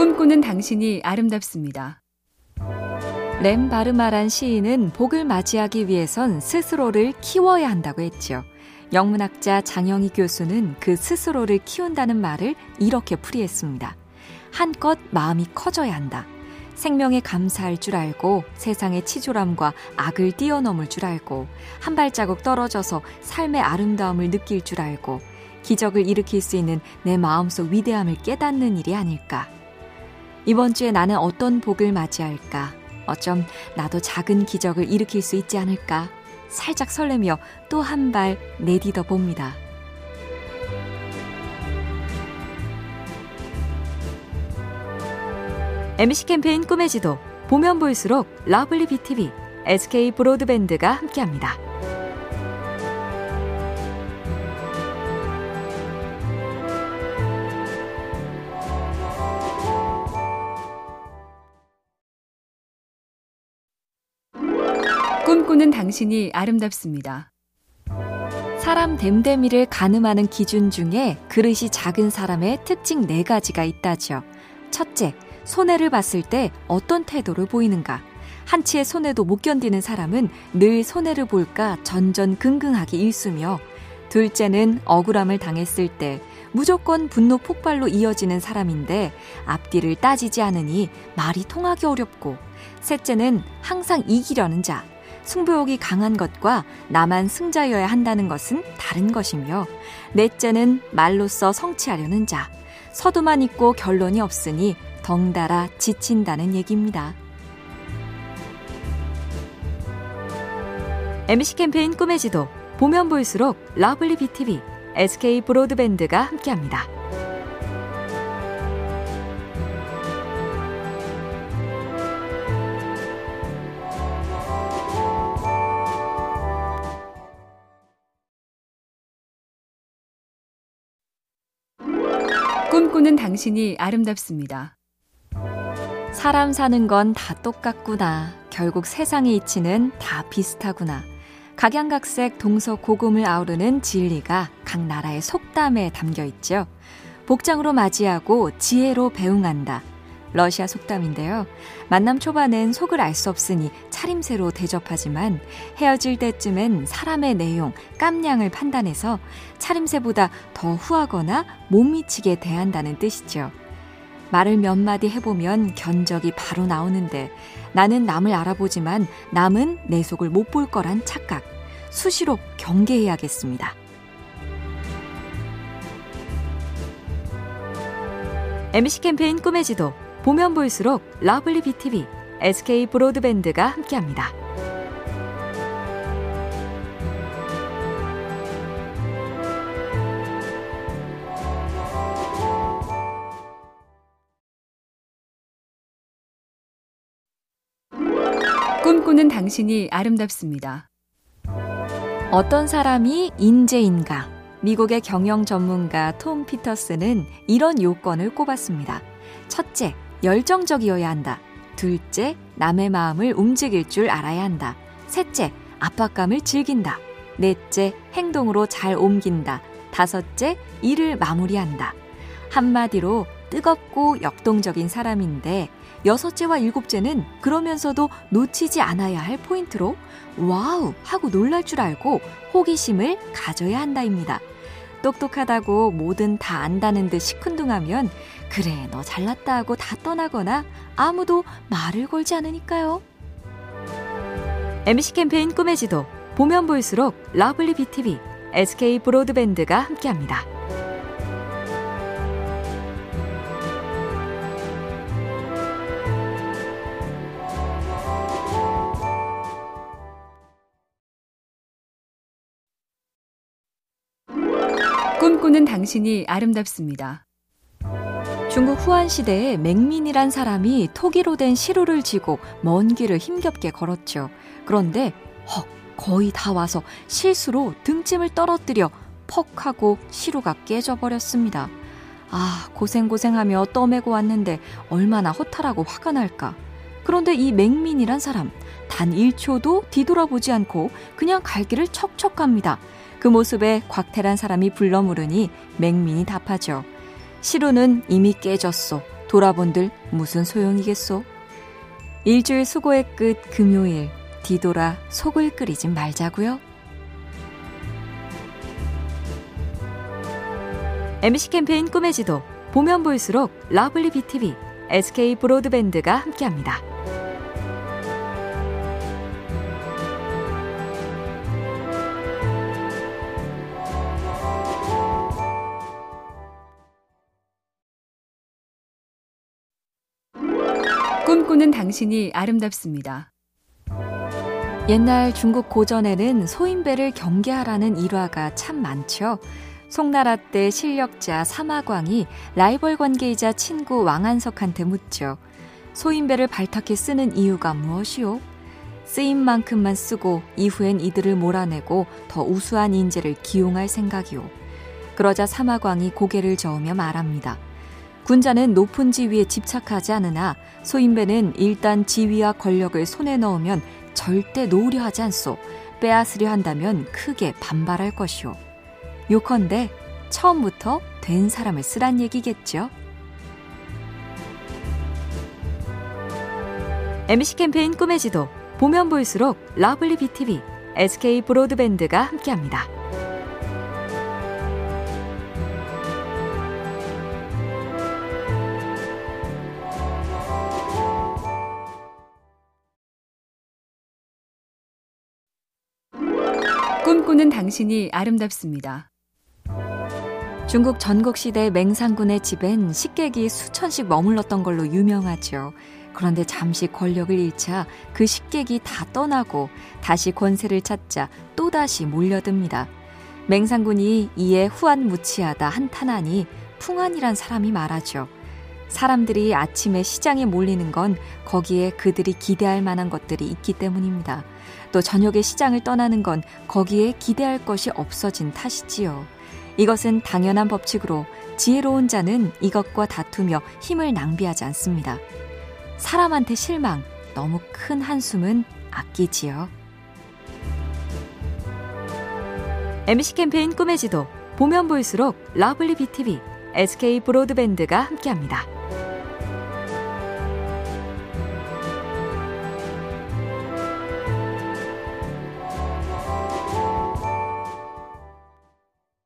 꿈꾸는 당신이 아름답습니다. 렘 바르마란 시인은 복을 맞이하기 위해선 스스로를 키워야 한다고 했죠. 영문학자 장영희 교수는 그 스스로를 키운다는 말을 이렇게 풀이했습니다. 한껏 마음이 커져야 한다. 생명에 감사할 줄 알고 세상의 치졸함과 악을 뛰어넘을 줄 알고 한 발자국 떨어져서 삶의 아름다움을 느낄 줄 알고 기적을 일으킬 수 있는 내 마음속 위대함을 깨닫는 일이 아닐까. 이번 주에 나는 어떤 복을 맞이할까? 어쩜 나도 작은 기적을 일으킬 수 있지 않을까? 살짝 설레며 또 한 발 내디뎌 봅니다. MC 캠페인 꿈의 지도 보면 볼수록 lovely BTV, SK 브로드밴드가 함께합니다. 꿈꾸는 당신이 아름답습니다. 사람 됨됨이를 가늠하는 기준 중에 그릇이 작은 사람의 특징 네 가지가 있다죠. 첫째, 손해를 봤을 때 어떤 태도를 보이는가? 한치의 손해도 못 견디는 사람은 늘 손해를 볼까 전전긍긍하기 일쑤며 둘째는 억울함을 당했을 때 무조건 분노 폭발로 이어지는 사람인데 앞뒤를 따지지 않으니 말이 통하기 어렵고 셋째는 항상 이기려는 자 승부욕이 강한 것과 나만 승자여야 한다는 것은 다른 것이며 넷째는 말로써 성취하려는 자 서두만 있고 결론이 없으니 덩달아 지친다는 얘기입니다. MC 캠페인 꿈의 지도 보면 볼수록 lovely BTV, SK 브로드밴드가 함께합니다. 꿈꾸는 당신이 아름답습니다. 사람 사는 건 다 똑같구나. 결국 세상의 이치는 다 비슷하구나. 각양각색 동서 고금을 아우르는 진리가 각 나라의 속담에 담겨 있죠. 복장으로 맞이하고 지혜로 배웅한다. 러시아 속담인데요. 만남 초반엔 속을 알 수 없으니 차림새로 대접하지만 헤어질 때쯤엔 사람의 내용, 깜냥을 판단해서 차림새보다 더 후하거나 못 미치게 대한다는 뜻이죠. 말을 몇 마디 해보면 견적이 바로 나오는데 나는 남을 알아보지만 남은 내 속을 못 볼 거란 착각. 수시로 경계해야겠습니다. MC 캠페인 꿈의 지도 보면 볼수록 lovely BTV, SK 브로드밴드가 함께합니다. 꿈꾸는 당신이 아름답습니다. 어떤 사람이 인재인가? 미국의 경영 전문가 톰 피터스는 이런 요건을 꼽았습니다. 첫째, 열정적이어야 한다. 둘째, 남의 마음을 움직일 줄 알아야 한다. 셋째, 압박감을 즐긴다. 넷째, 행동으로 잘 옮긴다. 다섯째, 일을 마무리한다. 한마디로 뜨겁고 역동적인 사람인데 여섯째와 일곱째는 그러면서도 놓치지 않아야 할 포인트로 wow 하고 놀랄 줄 알고 호기심을 가져야 한다입니다. 똑똑하다고 뭐든 다 안다는 듯 시큰둥하면 그래 너 잘났다 하고 다 떠나거나 아무도 말을 걸지 않으니까요. MC 캠페인 꿈의 지도 보면 볼수록 lovely BTV, SK 브로드밴드가 함께합니다. 꿈꾸는 당신이 아름답습니다. 중국 후한 시대에 맹민이란 사람이 토기로 된 시루를 지고 먼 길을 힘겹게 걸었죠. 그런데 헉 거의 다 와서 실수로 등짐을 떨어뜨려 퍽 하고 시루가 깨져버렸습니다. 아 고생고생하며 떠매고 왔는데 얼마나 허탈하고 화가 날까. 그런데 이 맹민이란 사람 단 1초도 뒤돌아보지 않고 그냥 갈 길을 척척 갑니다. 그 모습에 곽태란 사람이 불러 물으니 맹민이 답하죠. 시루는 이미 깨졌소. 돌아본들 무슨 소용이겠소? 일주일 수고의 끝 금요일 뒤돌아 속을 끓이지 말자고요. MC 캠페인 꿈의 지도 보면 볼수록 lovely BTV, SK 브로드밴드가 함께합니다. 꿈꾸는 당신이 아름답습니다. 옛날 중국 고전에는 소인배를 경계하라는 일화가 참 많죠. 송나라 때 실력자 사마광이 라이벌 관계이자 친구 왕안석한테 묻죠. 소인배를 발탁해 쓰는 이유가 무엇이오? 쓰인 만큼만 쓰고 이후엔 이들을 몰아내고 더 우수한 인재를 기용할 생각이오. 그러자 사마광이 고개를 저으며 말합니다. 군자는 높은 지위에 집착하지 않으나 소인배는 일단 지위와 권력을 손에 넣으면 절대 놓으려 하지 않소. 빼앗으려 한다면 크게 반발할 것이오. 요컨대 처음부터 된 사람을 쓰란 얘기겠죠. MC 캠페인 꿈의 지도 보면 볼수록 lovely BTV, SK 브로드밴드가 함께합니다. 꿈꾸는 당신이 아름답습니다. 중국 전국시대 맹상군의 집엔 식객이 수천씩 머물렀던 걸로 유명하죠. 그런데 잠시 권력을 잃자 그 식객이 다 떠나고 다시 권세를 찾자 또다시 몰려듭니다. 맹상군이 이에 후안무치하다 한탄하니 풍안이란 사람이 말하죠. 사람들이 아침에 시장에 몰리는 건 거기에 그들이 기대할 만한 것들이 있기 때문입니다. 또 저녁에 시장을 떠나는 건 거기에 기대할 것이 없어진 탓이지요. 이것은 당연한 법칙으로 지혜로운 자는 이것과 다투며 힘을 낭비하지 않습니다. 사람한테 실망, 너무 큰 한숨은 아끼지요. MC 캠페인 꿈의 지도, 보면 볼수록 lovely BTV, SK 브로드밴드가 함께합니다.